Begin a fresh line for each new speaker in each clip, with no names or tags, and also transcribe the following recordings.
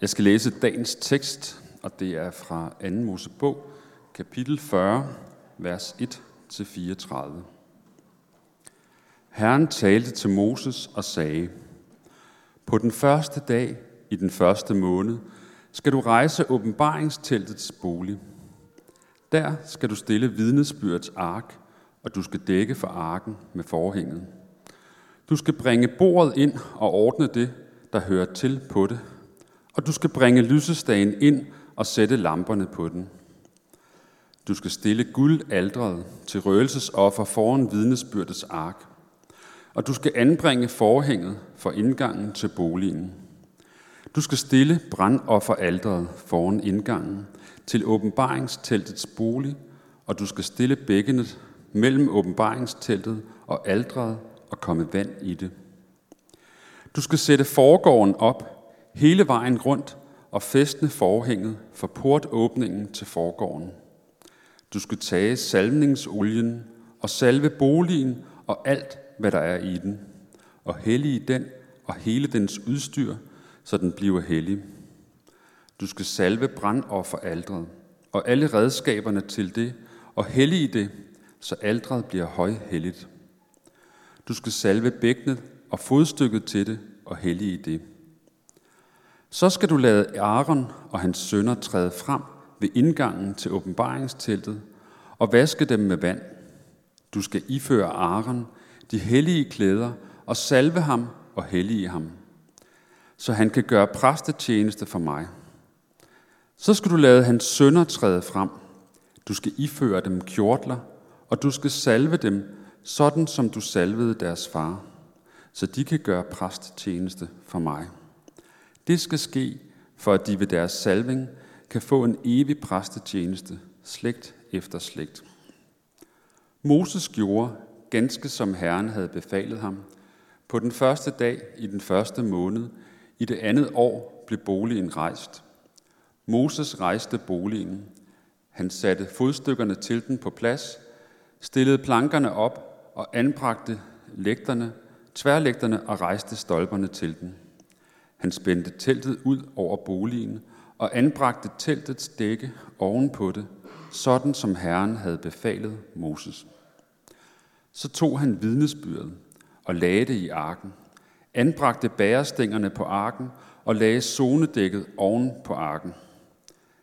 Jeg skal læse dagens tekst, og det er fra 2. Mosebog, kapitel 40, vers 1-34. Herren talte til Moses og sagde, På den første dag i den første måned skal du rejse åbenbaringsteltets bolig. Der skal du stille vidnesbyrds ark, og du skal dække for arken med forhænget. Du skal bringe bordet ind og ordne det, der hører til på det, og du skal bringe lysestagen ind og sætte lamperne på den. Du skal stille guldaldret til røgelsesoffer foran vidnesbyrdets ark, og du skal anbringe forhænget for indgangen til boligen. Du skal stille brandofferaldret foran indgangen til åbenbaringsteltets bolig, og du skal stille bækkenet mellem åbenbaringsteltet og aldret og komme vand i det. Du skal sætte forgården op hele vejen rundt og fæstne forhænget for portåbningen til forgården. Du skal tage salvningsolien og salve boligen og alt, hvad der er i den, og hellige den og hele dens udstyr, så den bliver hellig. Du skal salve brandofferaldret og alle redskaberne til det, og hellige det, så aldret bliver højhelligt. Du skal salve bækkenet og fodstykket til det, og hellige det. Så skal du lade Aaron og hans sønner træde frem ved indgangen til åbenbaringsteltet og vaske dem med vand. Du skal iføre Aaron de hellige klæder og salve ham og hellige ham, så han kan gøre præstetjeneste for mig. Så skal du lade hans sønner træde frem. Du skal iføre dem kjortler, og du skal salve dem, sådan som du salvede deres far, så de kan gøre præstetjeneste for mig. Det skal ske, for at de ved deres salving kan få en evig præstetjeneste, slægt efter slægt. Moses gjorde, ganske som Herren havde befalet ham. På den første dag i den første måned, i det andet år, blev boligen rejst. Moses rejste boligen. Han satte fodstykkerne til den på plads, stillede plankerne op og anbragte lægterne, tværlægterne og rejste stolperne til den. Han spændte teltet ud over boligen og anbragte teltets dække ovenpå det, sådan som Herren havde befalet Moses. Så tog han vidnesbyrdet og lagde det i arken, anbragte bærestængerne på arken og lagde zonedækket oven på arken.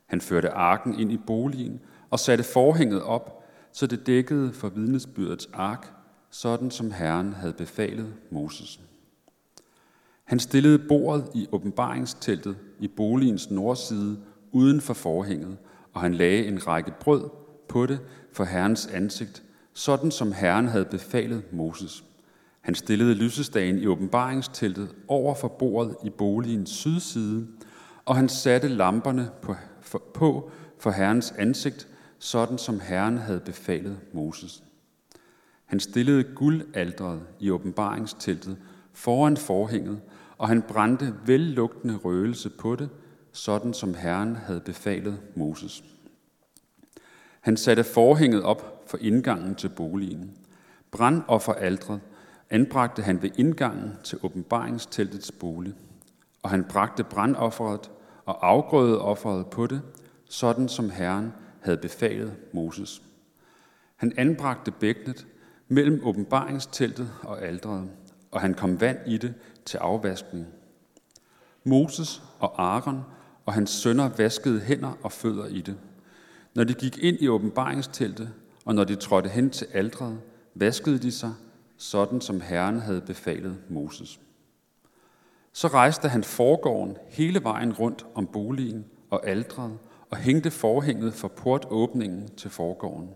Han førte arken ind i boligen og satte forhænget op, så det dækkede for vidnesbyrdets ark, sådan som Herren havde befalet Moses. Han stillede bordet i åbenbaringsteltet i boligens nordside uden for forhænget, og han lagde en række brød på det for Herrens ansigt, sådan som Herren havde befalet Moses. Han stillede lysestagen i åbenbaringsteltet over for bordet i boligens sydside, og han satte lamperne på, for, på for Herrens ansigt, sådan som Herren havde befalet Moses. Han stillede guldaldret i åbenbaringsteltet foran forhænget, og han brændte vellugtende røgelse på det, sådan som Herren havde befalet Moses. Han satte forhænget op for indgangen til boligen. Brandofferaldret anbragte han ved indgangen til åbenbaringsteltets bolig, og han bragte brandofferet og afgrøde offeret på det, sådan som Herren havde befalet Moses. Han anbragte bækkenet mellem åbenbaringsteltet og aldret, og han kom vand i det til afvaskning. Moses og Aaron og hans sønner vaskede hænder og fødder i det. Når de gik ind i åbenbaringsteltet, og når de trådte hen til aldret, vaskede de sig, sådan som Herren havde befalet Moses. Så rejste han forgården hele vejen rundt om boligen og aldret og hængte forhænget for portåbningen til forgården.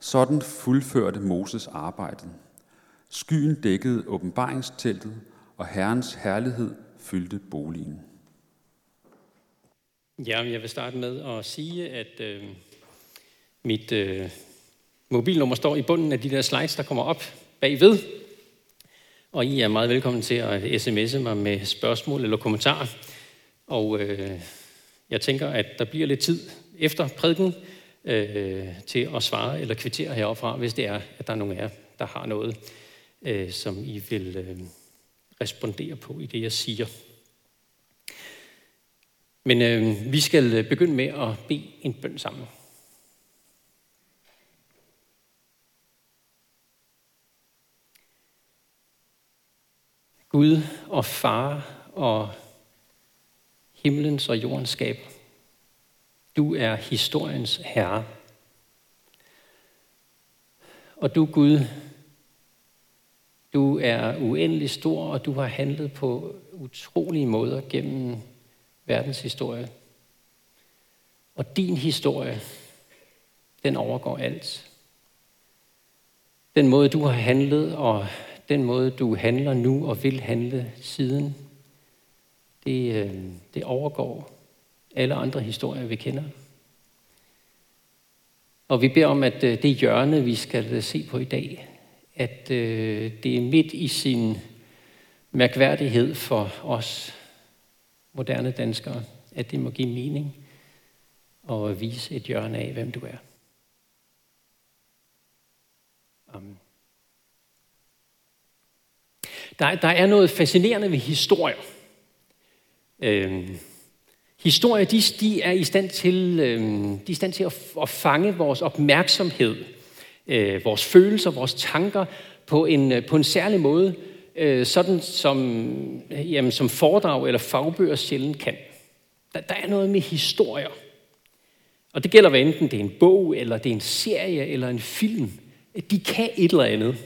Sådan fuldførte Moses arbejdet. Skyen dækkede åbenbaringsteltet, og Herrens herlighed fyldte boligen.
Ja, jeg vil starte med at sige, at øh, mit øh, mobilnummer står i bunden af de der slides, der kommer op bagved. Og I er meget velkommen til at sms'e mig med spørgsmål eller kommentarer. Og øh, jeg tænker, at der bliver lidt tid efter prædiken øh, til at svare eller kvittere heroppefra, hvis det er, at der er nogen af jer, der har noget, øh, som I vil øh, respondere på i det, jeg siger. Men øh, vi skal øh, begynde med at bede en bøn sammen. Gud og far og himlens og jordens skaber. Du er historiens herre. Og du, Gud, du er uendelig stor, og du har handlet på utrolige måder gennem verdens historie. Og din historie, den overgår alt. Den måde, du har handlet, og den måde, du handler nu og vil handle siden, det, øh, det overgår alle andre historier, vi kender. Og vi beder om, at øh, det hjørne, vi skal se på i dag, at øh, det er midt i sin mærkværdighed for os moderne danskere, at det må give mening og vise et hjørne af, hvem du er. Amen. Der, der er noget fascinerende ved historier. Øhm, historier, de, de er i stand til, øhm, de er i stand til at, at fange vores opmærksomhed, øh, vores følelser, vores tanker på en, øh, på en særlig måde, øh, sådan som, jamen, som foredrag eller fagbøger sjældent kan. Der, der er noget med historier. Og det gælder hvad enten det er en bog, eller det er en serie, eller en film. De kan et eller andet.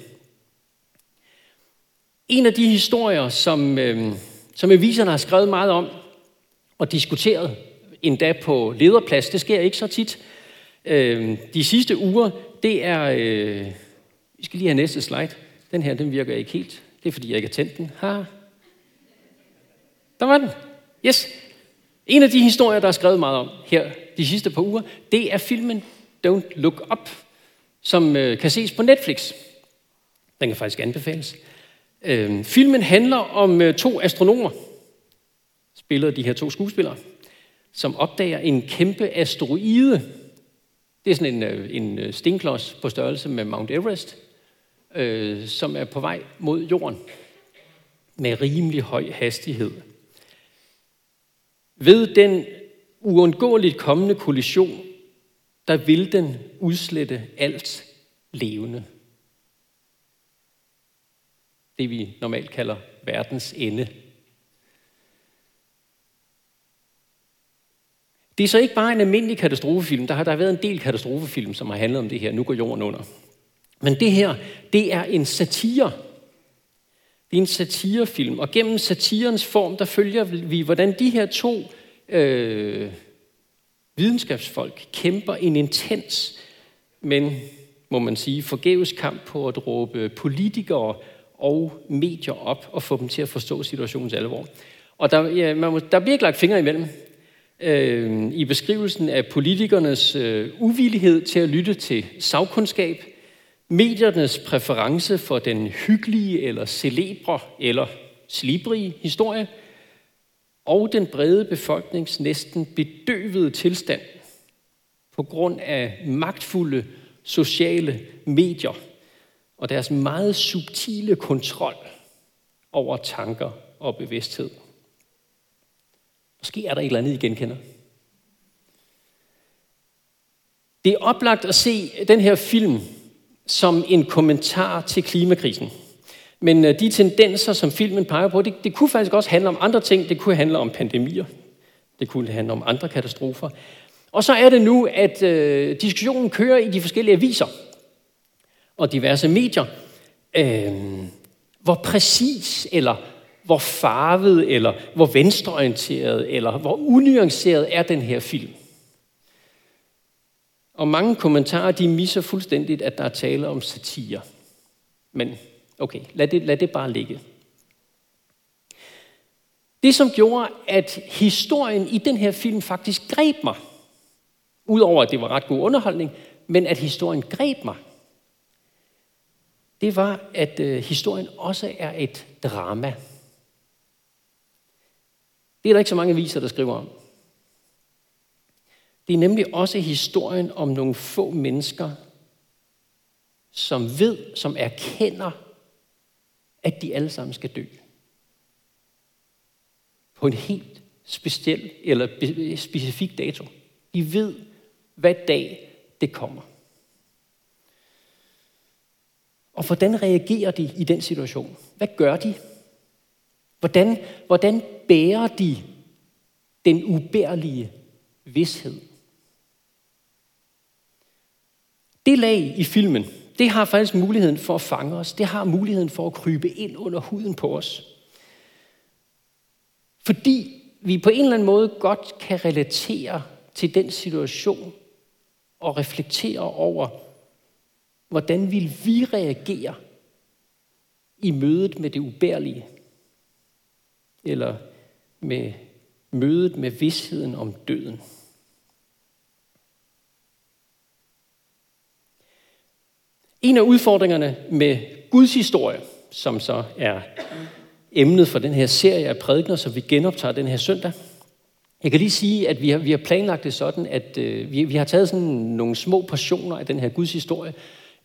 En af de historier, som, øh, som aviserne har skrevet meget om og diskuteret, endda på lederplads, det sker ikke så tit, øh, de sidste uger, det er, øh, vi skal lige have næste slide, den her, den virker ikke helt, det er fordi jeg ikke har tændt den. Ha. Der var den. Yes. En af de historier, der er skrevet meget om her de sidste par uger, det er filmen Don't Look Up, som øh, kan ses på Netflix. Den kan faktisk anbefales. Øh, filmen handler om øh, to astronomer, spillet af de her to skuespillere, som opdager en kæmpe asteroide. Det er sådan en, øh, en øh, stenklods på størrelse med Mount Everest, øh, som er på vej mod jorden med rimelig høj hastighed. Ved den uundgåeligt kommende kollision, der vil den udslette alt levende det vi normalt kalder verdens ende. Det er så ikke bare en almindelig katastrofefilm. Der har der været en del katastrofefilm, som har handlet om det her. Nu går jorden under. Men det her, det er en satire. Det er en satirefilm, og gennem satirens form, der følger vi, hvordan de her to øh, videnskabsfolk kæmper en intens, men må man sige, forgæves kamp på at råbe politikere og medier op og få dem til at forstå situationens alvor. Og der, ja, man må, der bliver ikke lagt fingre imellem øh, i beskrivelsen af politikernes øh, uvillighed til at lytte til sagkundskab, mediernes præference for den hyggelige eller celebre eller slibrige historie, og den brede befolknings næsten bedøvede tilstand på grund af magtfulde sociale medier – og deres meget subtile kontrol over tanker og bevidsthed. Måske er der et eller andet, I genkender. Det er oplagt at se den her film som en kommentar til klimakrisen. Men øh, de tendenser, som filmen peger på, det, det kunne faktisk også handle om andre ting. Det kunne handle om pandemier. Det kunne handle om andre katastrofer. Og så er det nu, at øh, diskussionen kører i de forskellige aviser og diverse medier, øh, hvor præcis eller hvor farvet, eller hvor venstreorienteret, eller hvor unuanceret er den her film. Og mange kommentarer, de misser fuldstændigt, at der er tale om satire. Men okay, lad det, lad det bare ligge. Det, som gjorde, at historien i den her film faktisk greb mig, udover at det var ret god underholdning, men at historien greb mig, det var, at øh, historien også er et drama. Det er der ikke så mange viser, der skriver om. Det er nemlig også historien om nogle få mennesker, som ved, som erkender, at de alle sammen skal dø. På en helt speciel eller specifik dato. De ved, hvad dag det kommer. Og hvordan reagerer de i den situation? Hvad gør de? Hvordan, hvordan bærer de den ubærlige vidshed? Det lag i filmen, det har faktisk muligheden for at fange os. Det har muligheden for at krybe ind under huden på os. Fordi vi på en eller anden måde godt kan relatere til den situation og reflektere over, hvordan vil vi reagere i mødet med det ubærlige? Eller med mødet med vidsheden om døden. En af udfordringerne med Guds historie, som så er emnet for den her serie af prædikner, som vi genoptager den her søndag. Jeg kan lige sige, at vi har, vi har planlagt det sådan, at øh, vi, vi har taget sådan nogle små portioner af den her Guds historie.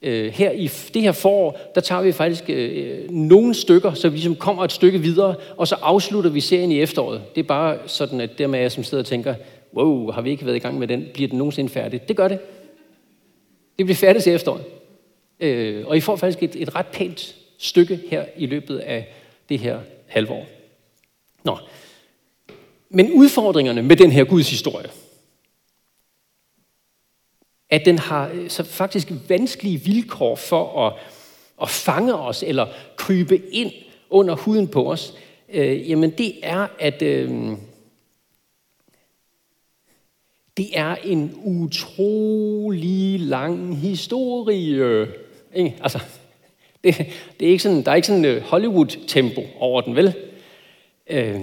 Øh, her i det her forår, der tager vi faktisk øh, øh, nogle stykker, så vi ligesom kommer et stykke videre, og så afslutter vi serien i efteråret. Det er bare sådan, at dermed jeg som sidder og tænker, wow, har vi ikke været i gang med den? Bliver den nogensinde færdig? Det gør det. Det bliver færdigt til efteråret. Øh, og I får faktisk et, et ret pænt stykke her i løbet af det her halvår. Nå. Men udfordringerne med den her Guds historie, at den har øh, så faktisk vanskelige vilkår for at, at fange os eller krybe ind under huden på os, øh, jamen det er, at øh, det er en utrolig lang historie. Ikke? Altså, det, det er ikke sådan, der er ikke sådan en Hollywood-tempo over den, vel? Øh,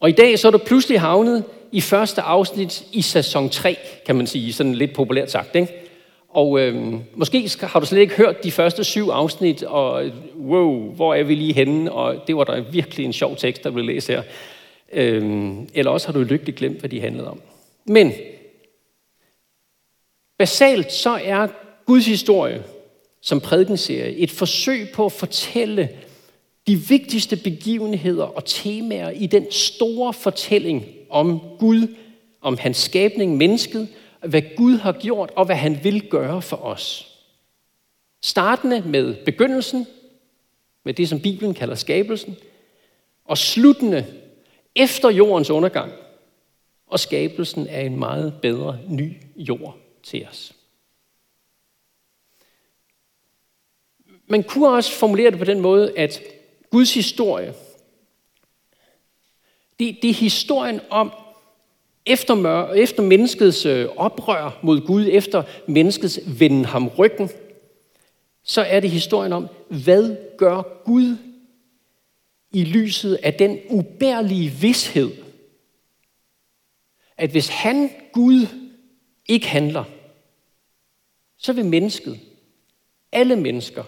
og i dag så er du pludselig havnet i første afsnit i sæson 3, kan man sige, sådan lidt populært sagt. Ikke? Og øhm, måske har du slet ikke hørt de første syv afsnit, og wow, hvor er vi lige henne? Og det var der virkelig en sjov tekst, der blev læst her. Øhm, eller også har du lykkeligt glemt, hvad de handlede om. Men basalt så er Guds historie som prædikenserie et forsøg på at fortælle de vigtigste begivenheder og temaer i den store fortælling om Gud, om hans skabning, mennesket, hvad Gud har gjort og hvad han vil gøre for os. Startende med begyndelsen, med det som Bibelen kalder skabelsen, og sluttende efter jordens undergang og skabelsen af en meget bedre ny jord til os. Man kunne også formulere det på den måde, at Guds historie, det, det er historien om, efter, mør, efter menneskets øh, oprør mod Gud, efter menneskets vende ham ryggen, så er det historien om, hvad gør Gud i lyset af den ubærlige vidshed, at hvis han, Gud, ikke handler, så vil mennesket, alle mennesker,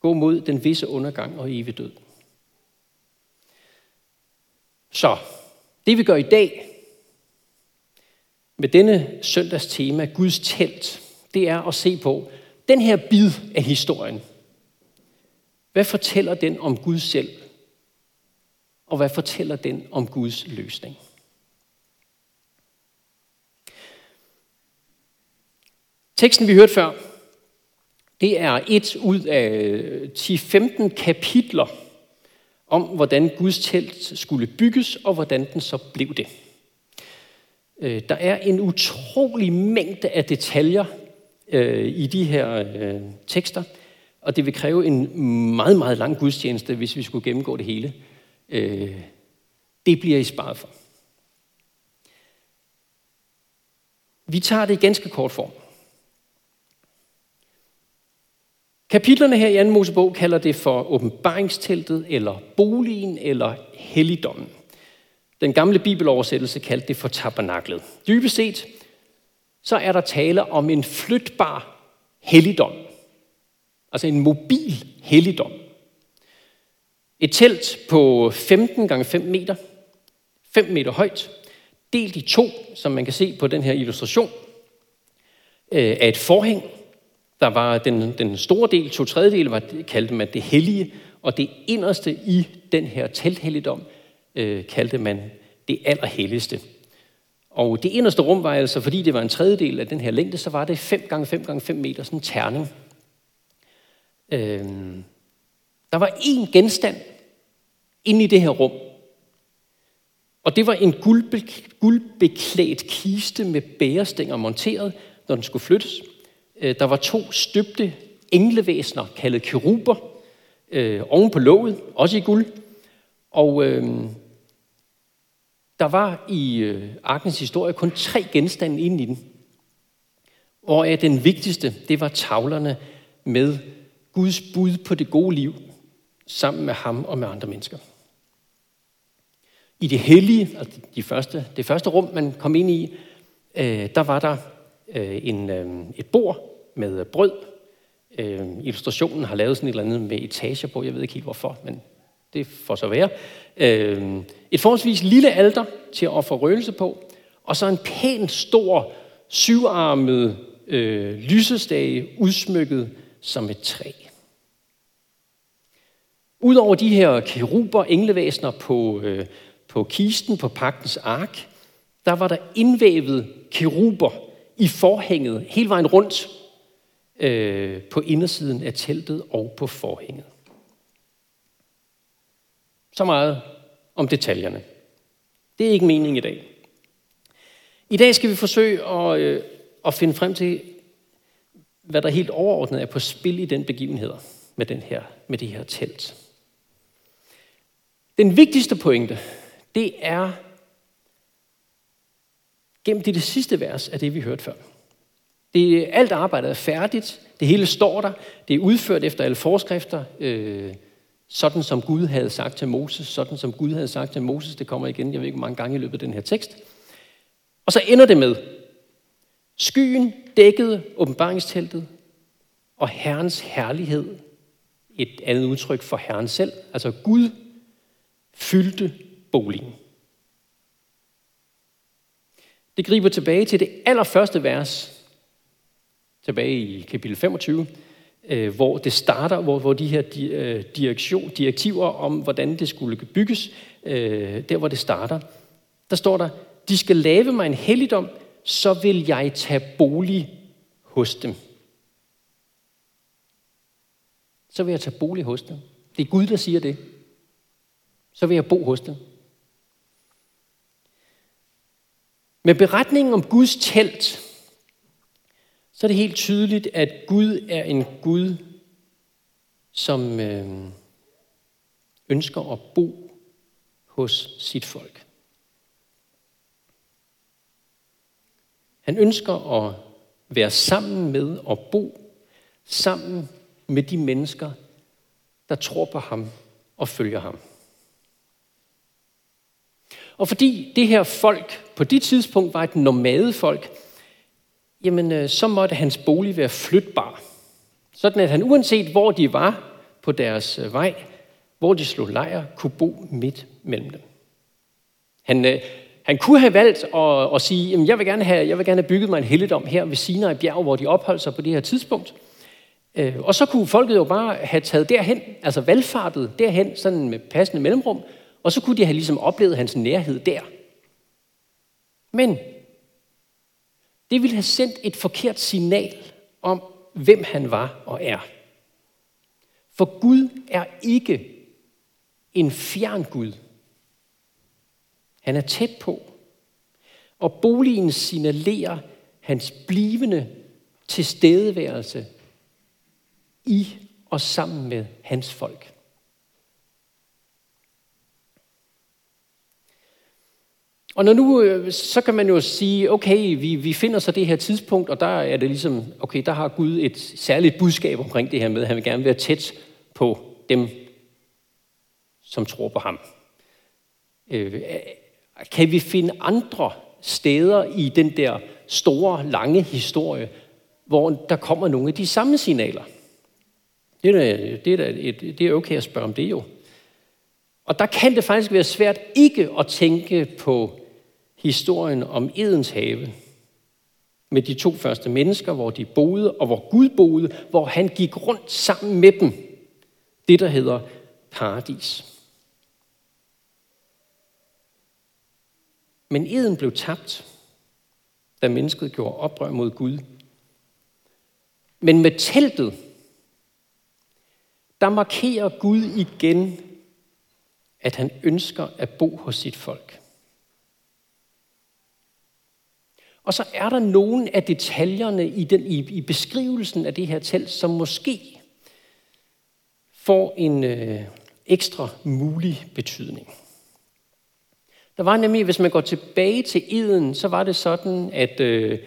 gå mod den visse undergang og evig død. Så det vi gør i dag med denne søndags tema, Guds telt, det er at se på den her bid af historien. Hvad fortæller den om Gud selv? Og hvad fortæller den om Guds løsning? Teksten, vi hørte før, det er et ud af øh, 10-15 kapitler om, hvordan Guds telt skulle bygges, og hvordan den så blev det. Øh, der er en utrolig mængde af detaljer øh, i de her øh, tekster, og det vil kræve en meget, meget lang gudstjeneste, hvis vi skulle gennemgå det hele. Øh, det bliver I sparet for. Vi tager det i ganske kort form. Kapitlerne her i 2. Mosebog kalder det for åbenbaringsteltet, eller boligen, eller helligdommen. Den gamle bibeloversættelse kaldte det for tabernaklet. Dybest set, så er der tale om en flytbar helligdom. Altså en mobil helligdom. Et telt på 15 gange 5 meter, 5 meter højt, delt i to, som man kan se på den her illustration, øh, af et forhæng, der var den, den store del, to tredjedel, var, kaldte man det hellige, og det inderste i den her telthelligdom øh, kaldte man det allerhelligste. Og det inderste rum var altså, fordi det var en tredjedel af den her længde, så var det 5 gange 5 gange 5 meter, sådan en terning. Øhm, der var én genstand inde i det her rum. Og det var en guldbeklædt kiste med bærestænger monteret, når den skulle flyttes. Øh, der var to støbte englevæsner, kaldet keruber, øh, oven på låget, også i guld. Og øh, der var i øh, arkens historie kun tre genstande inde i den. Og af den vigtigste, det var tavlerne med Guds bud på det gode liv, sammen med ham og med andre mennesker. I det hellige, altså de første, det første rum, man kom ind i, øh, der var der øh, en, øh, et bord med brød. Øh, illustrationen har lavet sådan et eller andet med etager på, jeg ved ikke helt hvorfor, men det får så være. Øh, et forholdsvis lille alter til at ofre røgelse på, og så en pæn stor, syvarmet øh, lysestage udsmykket som et træ. Udover de her keruber, englevæsener på, øh, på kisten på pagtens ark, der var der indvævet keruber i forhænget hele vejen rundt øh, på indersiden af teltet og på forhænget. Så meget om detaljerne. Det er ikke meningen i dag. I dag skal vi forsøge at, øh, at finde frem til, hvad der helt overordnet er på spil i den begivenhed med, den her, med det her telt. Den vigtigste pointe, det er gennem det, det sidste vers af det, vi hørte før. Det, alt arbejdet er færdigt. Det hele står der. Det er udført efter alle forskrifter. Øh, sådan som Gud havde sagt til Moses. Sådan som Gud havde sagt til Moses. Det kommer igen, jeg ved ikke, hvor mange gange i løbet af den her tekst. Og så ender det med, skyen dækkede åbenbaringsteltet, og Herrens herlighed, et andet udtryk for Herren selv, altså Gud, fyldte boligen. Det griber tilbage til det allerførste vers, tilbage i kapitel 25, øh, hvor det starter, hvor, hvor de her øh, direktion, direktiver om, hvordan det skulle bygges, øh, der hvor det starter, der står der, de skal lave mig en helligdom, så vil jeg tage bolig hos dem. Så vil jeg tage bolig hos dem. Det er Gud, der siger det. Så vil jeg bo hos dem. Med beretningen om Guds telt, så er det helt tydeligt, at Gud er en Gud, som øh, ønsker at bo hos sit folk. Han ønsker at være sammen med og bo sammen med de mennesker, der tror på ham og følger ham. Og fordi det her folk på det tidspunkt var et nomadefolk, jamen øh, så måtte hans bolig være flytbar. Sådan at han uanset hvor de var på deres øh, vej, hvor de slog lejr, kunne bo midt mellem dem. Han, øh, han kunne have valgt at, at sige, jamen jeg vil, gerne have, jeg vil gerne have bygget mig en helligdom her ved Sinai bjerg, hvor de opholdt sig på det her tidspunkt. Og så kunne folket jo bare have taget derhen, altså valgfartet derhen, sådan med passende mellemrum, og så kunne de have ligesom oplevet hans nærhed der. Men det ville have sendt et forkert signal om, hvem han var og er. For Gud er ikke en fjern Gud. Han er tæt på. Og boligen signalerer hans blivende tilstedeværelse i og sammen med hans folk. Og når nu, øh, så kan man jo sige, okay, vi, vi finder så det her tidspunkt, og der er det ligesom, okay, der har Gud et særligt budskab omkring det her med, at han vil gerne være tæt på dem, som tror på ham. Øh, kan vi finde andre steder i den der store, lange historie, hvor der kommer nogle af de samme signaler? Det er, da, det er, da et, det er okay at spørge om det jo. Og der kan det faktisk være svært ikke at tænke på historien om Edens have med de to første mennesker, hvor de boede, og hvor Gud boede, hvor han gik rundt sammen med dem. Det, der hedder paradis. Men eden blev tabt, da mennesket gjorde oprør mod Gud. Men med teltet, der markerer Gud igen, at han ønsker at bo hos sit folk. Og så er der nogle af detaljerne i, den, i, i beskrivelsen af det her telt, som måske får en øh, ekstra mulig betydning. Der var nemlig, hvis man går tilbage til eden, så var det sådan, at øh,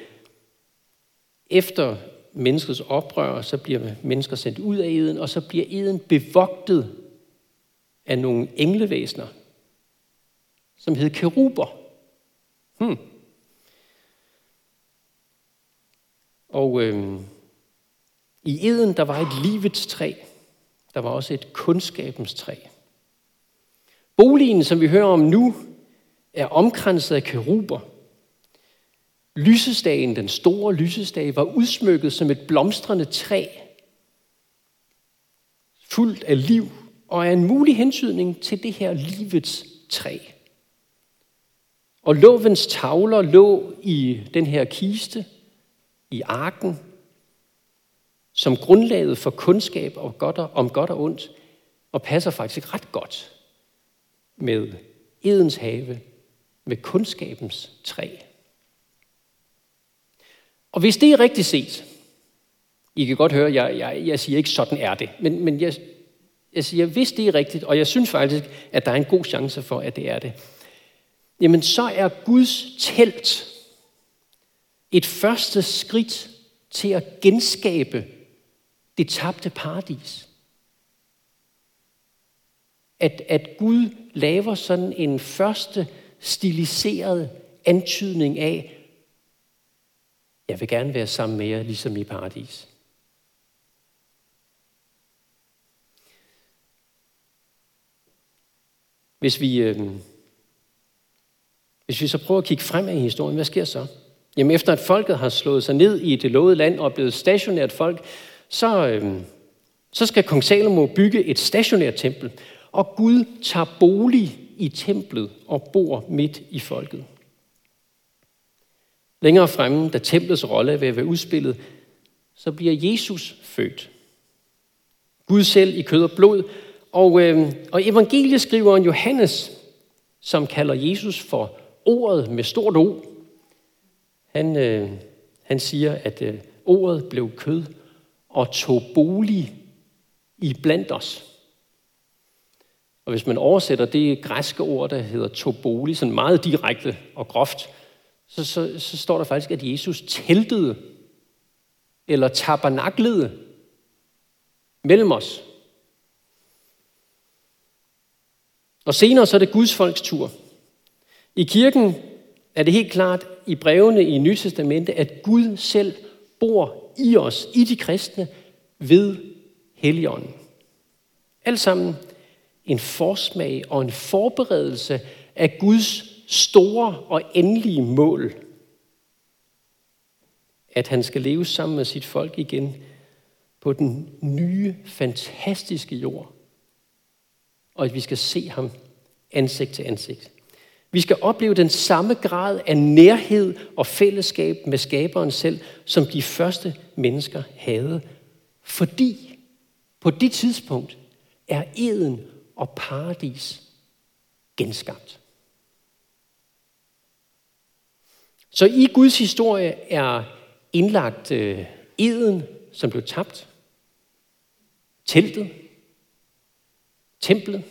efter menneskets oprør, så bliver mennesker sendt ud af eden, og så bliver eden bevogtet af nogle englevæsner, som hed keruber. Hmm. Og øh, i eden, der var et livets træ. Der var også et kundskabens træ. Boligen, som vi hører om nu, er omkranset af keruber. Lysestagen, den store lysestage, var udsmykket som et blomstrende træ, fuldt af liv, og er en mulig hensydning til det her livets træ. Og lovens tavler lå i den her kiste, i arken, som grundlaget for kundskab om godt og, om godt og ondt, og passer faktisk ret godt med Edens have, med kundskabens træ. Og hvis det er rigtigt set, I kan godt høre, jeg, jeg, jeg siger ikke, sådan er det, men, men jeg, jeg siger, hvis det er rigtigt, og jeg synes faktisk, at der er en god chance for, at det er det, jamen så er Guds telt et første skridt til at genskabe det tabte paradis. At, at Gud laver sådan en første stiliseret antydning af, jeg vil gerne være sammen med jer, ligesom i paradis. Hvis vi, øh, hvis vi så prøver at kigge frem i historien, hvad sker så? Jamen efter at folket har slået sig ned i det lovede land og er blevet stationært folk, så, øh, så skal kong Salomo bygge et stationært tempel. Og Gud tager bolig i templet og bor midt i folket. Længere fremme, da templets rolle er ved at være udspillet, så bliver Jesus født. Gud selv i kød og blod. Og, øh, og evangelieskriveren Johannes, som kalder Jesus for ordet med stort O, han, øh, han siger, at øh, ordet blev kød og tog bolig i blandt os. Og hvis man oversætter det græske ord, der hedder toboli, sådan meget direkte og groft, så, så, så står der faktisk, at Jesus teltede eller tabernaklede mellem os. Og senere så er det Guds folks tur. I kirken er det helt klart i brevene i Nye Testamente, at Gud selv bor i os, i de kristne, ved Helligånden. Alt sammen en forsmag og en forberedelse af Guds store og endelige mål. At han skal leve sammen med sit folk igen på den nye, fantastiske jord. Og at vi skal se ham ansigt til ansigt. Vi skal opleve den samme grad af nærhed og fællesskab med skaberen selv, som de første mennesker havde. Fordi på det tidspunkt er eden og paradis genskabt. Så i Guds historie er indlagt øh, eden, som blev tabt, teltet, templet,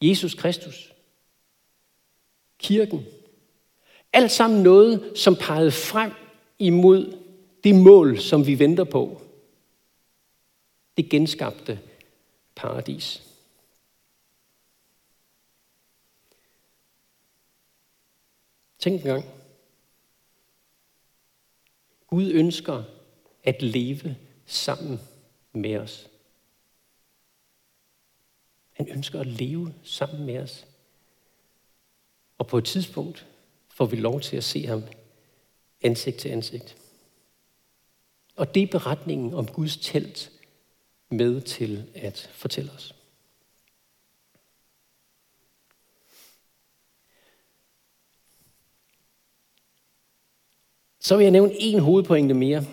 Jesus Kristus, kirken. Alt sammen noget, som pegede frem imod det mål, som vi venter på. Det genskabte paradis. Tænk en gang. Gud ønsker at leve sammen med os. Han ønsker at leve sammen med os. Og på et tidspunkt får vi lov til at se ham ansigt til ansigt. Og det er beretningen om Guds telt med til at fortælle os. Så vil jeg nævne en hovedpointe mere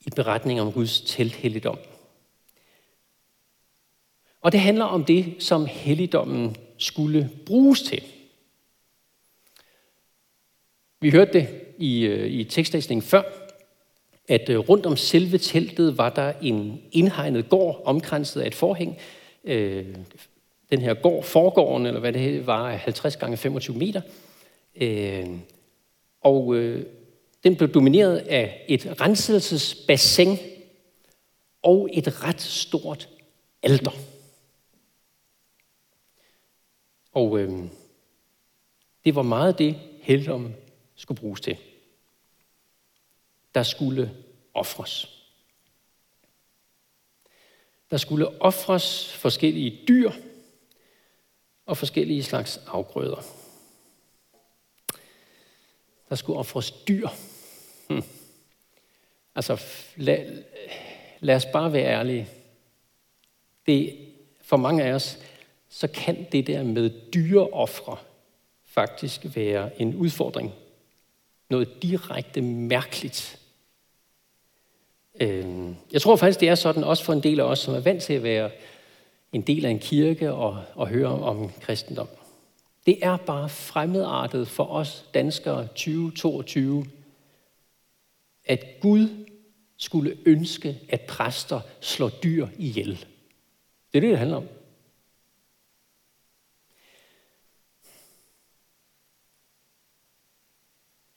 i beretningen om Guds telt telthelligdom. Og det handler om det, som helligdommen skulle bruges til. Vi hørte det i, øh, i tekstlæsningen før, at øh, rundt om selve teltet var der en indhegnet gård, omkranset af et forhæng. Øh, den her gård, forgården, eller hvad det var, 50 gange 25 meter. Øh, og den blev domineret af et renselsesbassin og et ret stort alter. Og øh, det var meget det, helligdommen skulle bruges til. Der skulle ofres. Der skulle ofres forskellige dyr og forskellige slags afgrøder. Der skulle ofres dyr. Hmm. Altså, lad, lad os bare være ærlige. Det, for mange af os, så kan det der med dyreoffre faktisk være en udfordring. Noget direkte mærkeligt. Øhm, jeg tror faktisk, det er sådan også for en del af os, som er vant til at være en del af en kirke og, og høre om kristendom. Det er bare fremmedartet for os danskere 2022, at Gud skulle ønske, at præster slår dyr ihjel. Det er det, det handler om.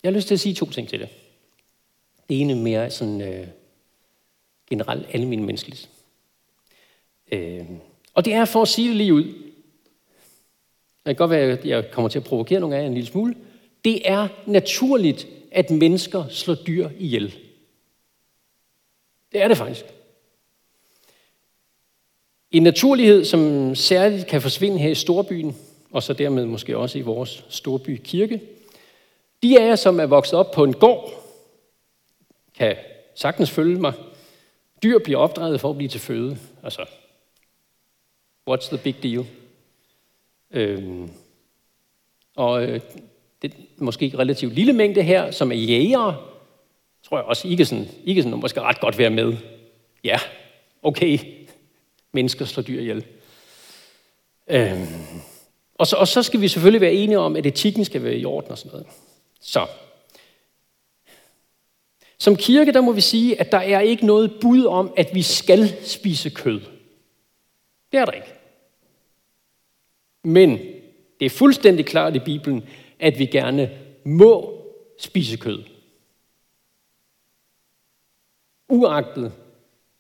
Jeg har lyst til at sige to ting til det. Det ene mere sådan øh, generelt almindeligt menneskeligt. Øh, og det er for at sige det lige ud. Det kan godt være, at jeg kommer til at provokere nogle af jer en lille smule. Det er naturligt, at mennesker slår dyr ihjel. Det er det faktisk. En naturlighed, som særligt kan forsvinde her i storbyen, og så dermed måske også i vores storby kirke, de af jer, som er vokset op på en gård, kan sagtens følge mig. Dyr bliver opdraget for at blive til føde. Altså, what's the big deal? Øhm, og øh, det er måske relativt lille mængde her, som er jægere, tror jeg også, ikke kan sådan, I sådan måske ret godt være med. Ja, okay, mennesker slår dyr ihjel. Øhm, og, så, og så skal vi selvfølgelig være enige om, at etikken skal være i orden og sådan noget. Så. Som kirke, der må vi sige, at der er ikke noget bud om, at vi skal spise kød. Det er der ikke. Men det er fuldstændig klart i Bibelen, at vi gerne må spise kød. Uagtet,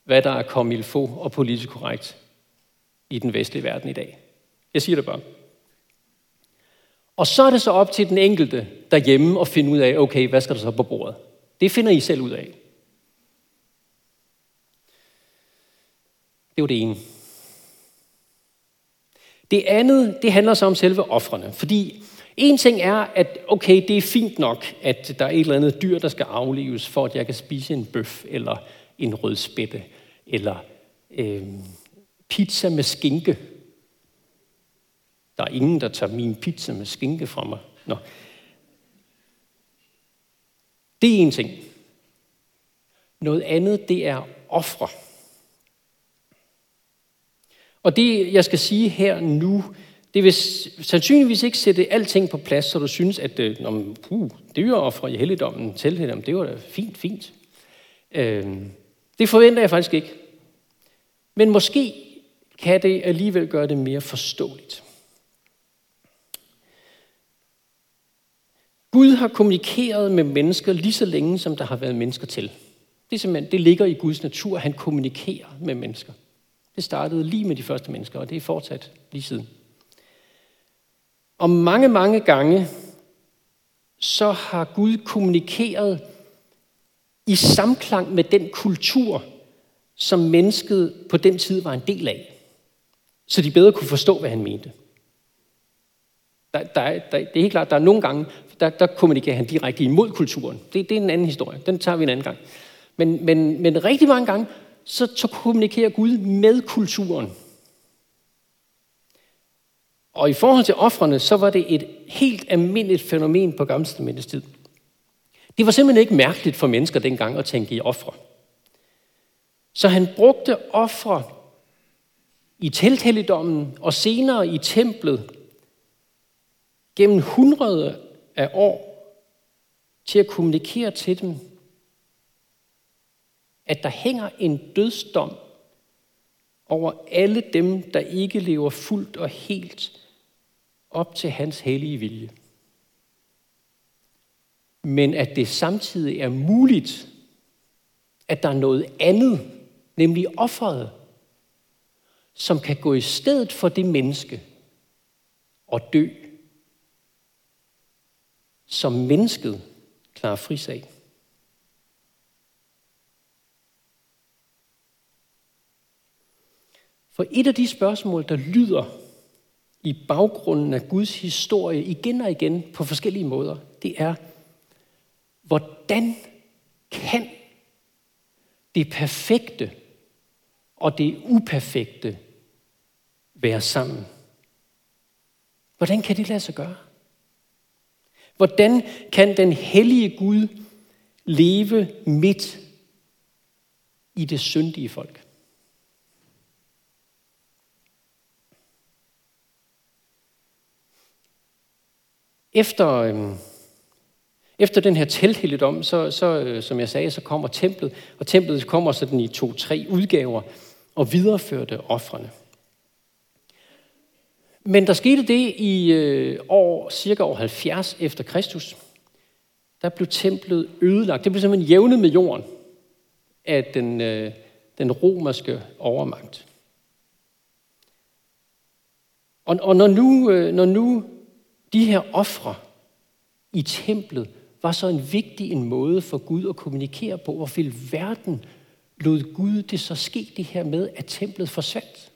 hvad der er kommet få og politisk korrekt i den vestlige verden i dag. Jeg siger det bare. Og så er det så op til den enkelte derhjemme at finde ud af, okay, hvad skal der så på bordet? Det finder I selv ud af. Det var det ene. Det andet, det handler så om selve offrene. Fordi en ting er, at okay, det er fint nok, at der er et eller andet dyr, der skal aflives, for at jeg kan spise en bøf, eller en rødspætte, eller øh, pizza med skinke. Der er ingen, der tager min pizza med skinke fra mig. Nå. Det er en ting. Noget andet, det er ofre. Og det, jeg skal sige her nu, det vil sandsynligvis ikke sætte alting på plads, så du synes, at øh, uh, dyreoffre i helligdommen, til det var da fint, fint. Øh, det forventer jeg faktisk ikke. Men måske kan det alligevel gøre det mere forståeligt. Gud har kommunikeret med mennesker lige så længe, som der har været mennesker til. Det, er simpelthen, det ligger i Guds natur, han kommunikerer med mennesker. Det startede lige med de første mennesker, og det er fortsat lige siden. Og mange, mange gange, så har Gud kommunikeret i samklang med den kultur, som mennesket på den tid var en del af. Så de bedre kunne forstå, hvad han mente. Der, der, der, det er helt klart, der er nogle gange, der, der kommunikerer han direkte imod kulturen. Det, det er en anden historie. Den tager vi en anden gang. Men, men, men rigtig mange gange, så, så kommunikerer Gud med kulturen. Og i forhold til offrene, så var det et helt almindeligt fænomen på Gamle tid. Det var simpelthen ikke mærkeligt for mennesker dengang at tænke i ofre. Så han brugte ofre i telthelligdommen og senere i templet gennem hundrede af år til at kommunikere til dem, at der hænger en dødsdom over alle dem, der ikke lever fuldt og helt op til hans hellige vilje. Men at det samtidig er muligt, at der er noget andet, nemlig offeret, som kan gå i stedet for det menneske og dø, som mennesket klarer frisag. For et af de spørgsmål, der lyder i baggrunden af Guds historie igen og igen på forskellige måder, det er, hvordan kan det perfekte og det uperfekte være sammen? Hvordan kan det lade sig gøre? Hvordan kan den hellige Gud leve midt i det syndige folk? Efter, øhm, efter den her telthelligdom, så, så øh, som jeg sagde, så kommer templet, og templet kommer sådan i to-tre udgaver og videreførte offrene. Men der skete det i øh, år, cirka år 70 efter Kristus. Der blev templet ødelagt. Det blev simpelthen jævnet med jorden af den, øh, den romerske overmagt. Og, og når, nu, øh, når nu de her ofre i templet var så en vigtig en måde for Gud at kommunikere på, hvor hele verden lod Gud det så ske det her med, at templet forsvandt.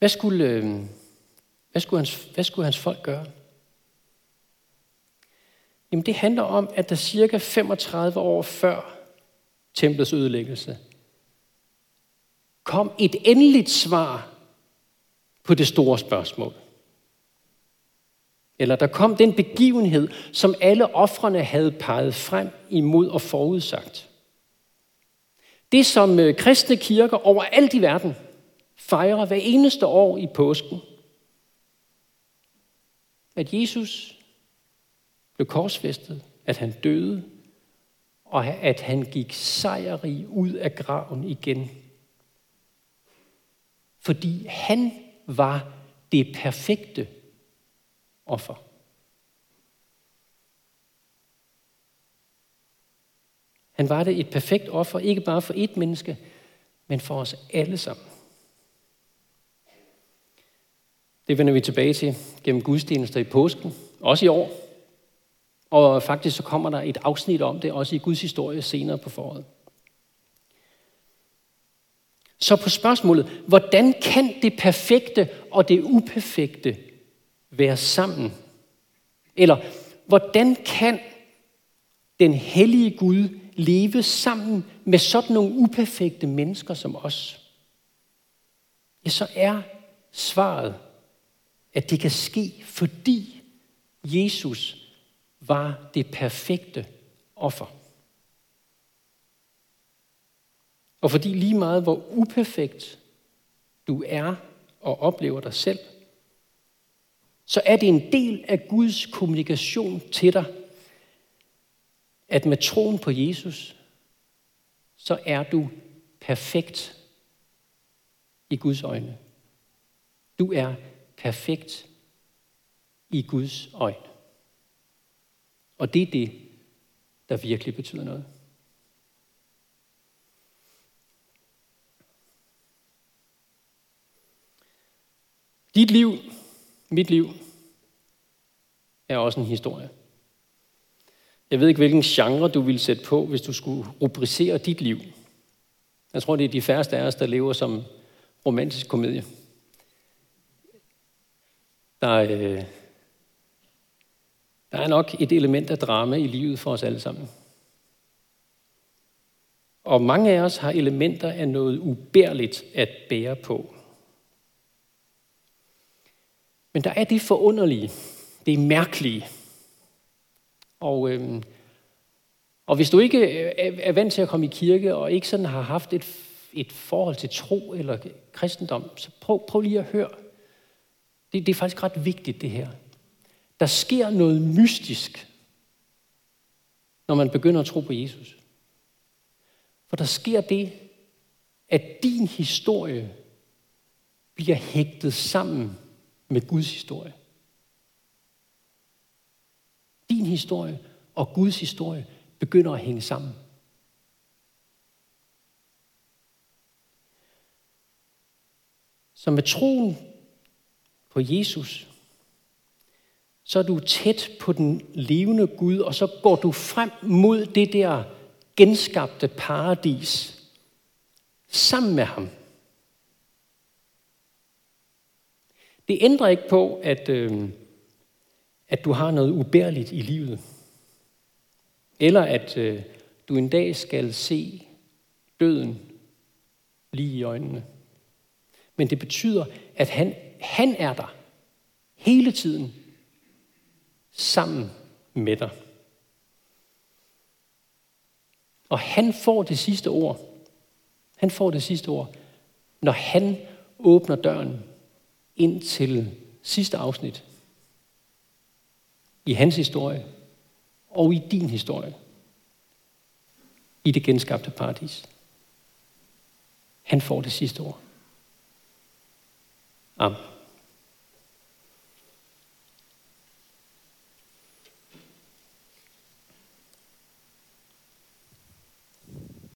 Hvad skulle, øh, hvad skulle, hans, hvad skulle hans folk gøre? Jamen det handler om, at der cirka 35 år før templets ødelæggelse kom et endeligt svar på det store spørgsmål. Eller der kom den begivenhed, som alle offrene havde peget frem imod og forudsagt. Det, som øh, kristne kirker overalt i verden fejrer hver eneste år i påsken, at Jesus blev korsfæstet, at han døde, og at han gik sejrig ud af graven igen. Fordi han var det perfekte offer. Han var det et perfekt offer, ikke bare for et menneske, men for os alle sammen. Det vender vi tilbage til gennem gudstjenester i påsken, også i år. Og faktisk så kommer der et afsnit om det, også i Guds historie senere på foråret. Så på spørgsmålet, hvordan kan det perfekte og det uperfekte være sammen? Eller hvordan kan den hellige Gud leve sammen med sådan nogle uperfekte mennesker som os? Ja, så er svaret, at det kan ske, fordi Jesus var det perfekte offer. Og fordi lige meget hvor uperfekt du er og oplever dig selv, så er det en del af Guds kommunikation til dig, at med troen på Jesus, så er du perfekt i Guds øjne. Du er perfekt i Guds øjne. Og det er det, der virkelig betyder noget. Dit liv, mit liv, er også en historie. Jeg ved ikke, hvilken genre du ville sætte på, hvis du skulle rubricere dit liv. Jeg tror, det er de færreste af os, der lever som romantisk komedie. Der, øh, der er nok et element af drama i livet for os alle sammen. Og mange af os har elementer af noget ubærligt at bære på. Men der er det forunderlige, det er mærkelige, Og, øhm, og hvis du ikke øh, er vant til at komme i kirke, og ikke sådan har haft et, et forhold til tro eller kristendom, så prøv, prøv lige at høre. Det, det er faktisk ret vigtigt, det her. Der sker noget mystisk, når man begynder at tro på Jesus. For der sker det, at din historie bliver hægtet sammen med Guds historie. Din historie og Guds historie begynder at hænge sammen. Så med troen på Jesus, så er du tæt på den levende Gud, og så går du frem mod det der genskabte paradis sammen med ham. Det ændrer ikke på, at, øh, at du har noget ubærligt i livet. Eller at øh, du en dag skal se døden lige i øjnene. Men det betyder, at han, han er der hele tiden sammen med dig. Og han får det sidste ord. Han får det sidste ord, når han åbner døren ind til sidste afsnit i hans historie og i din historie i det genskabte paradis. Han får det sidste ord. Amen.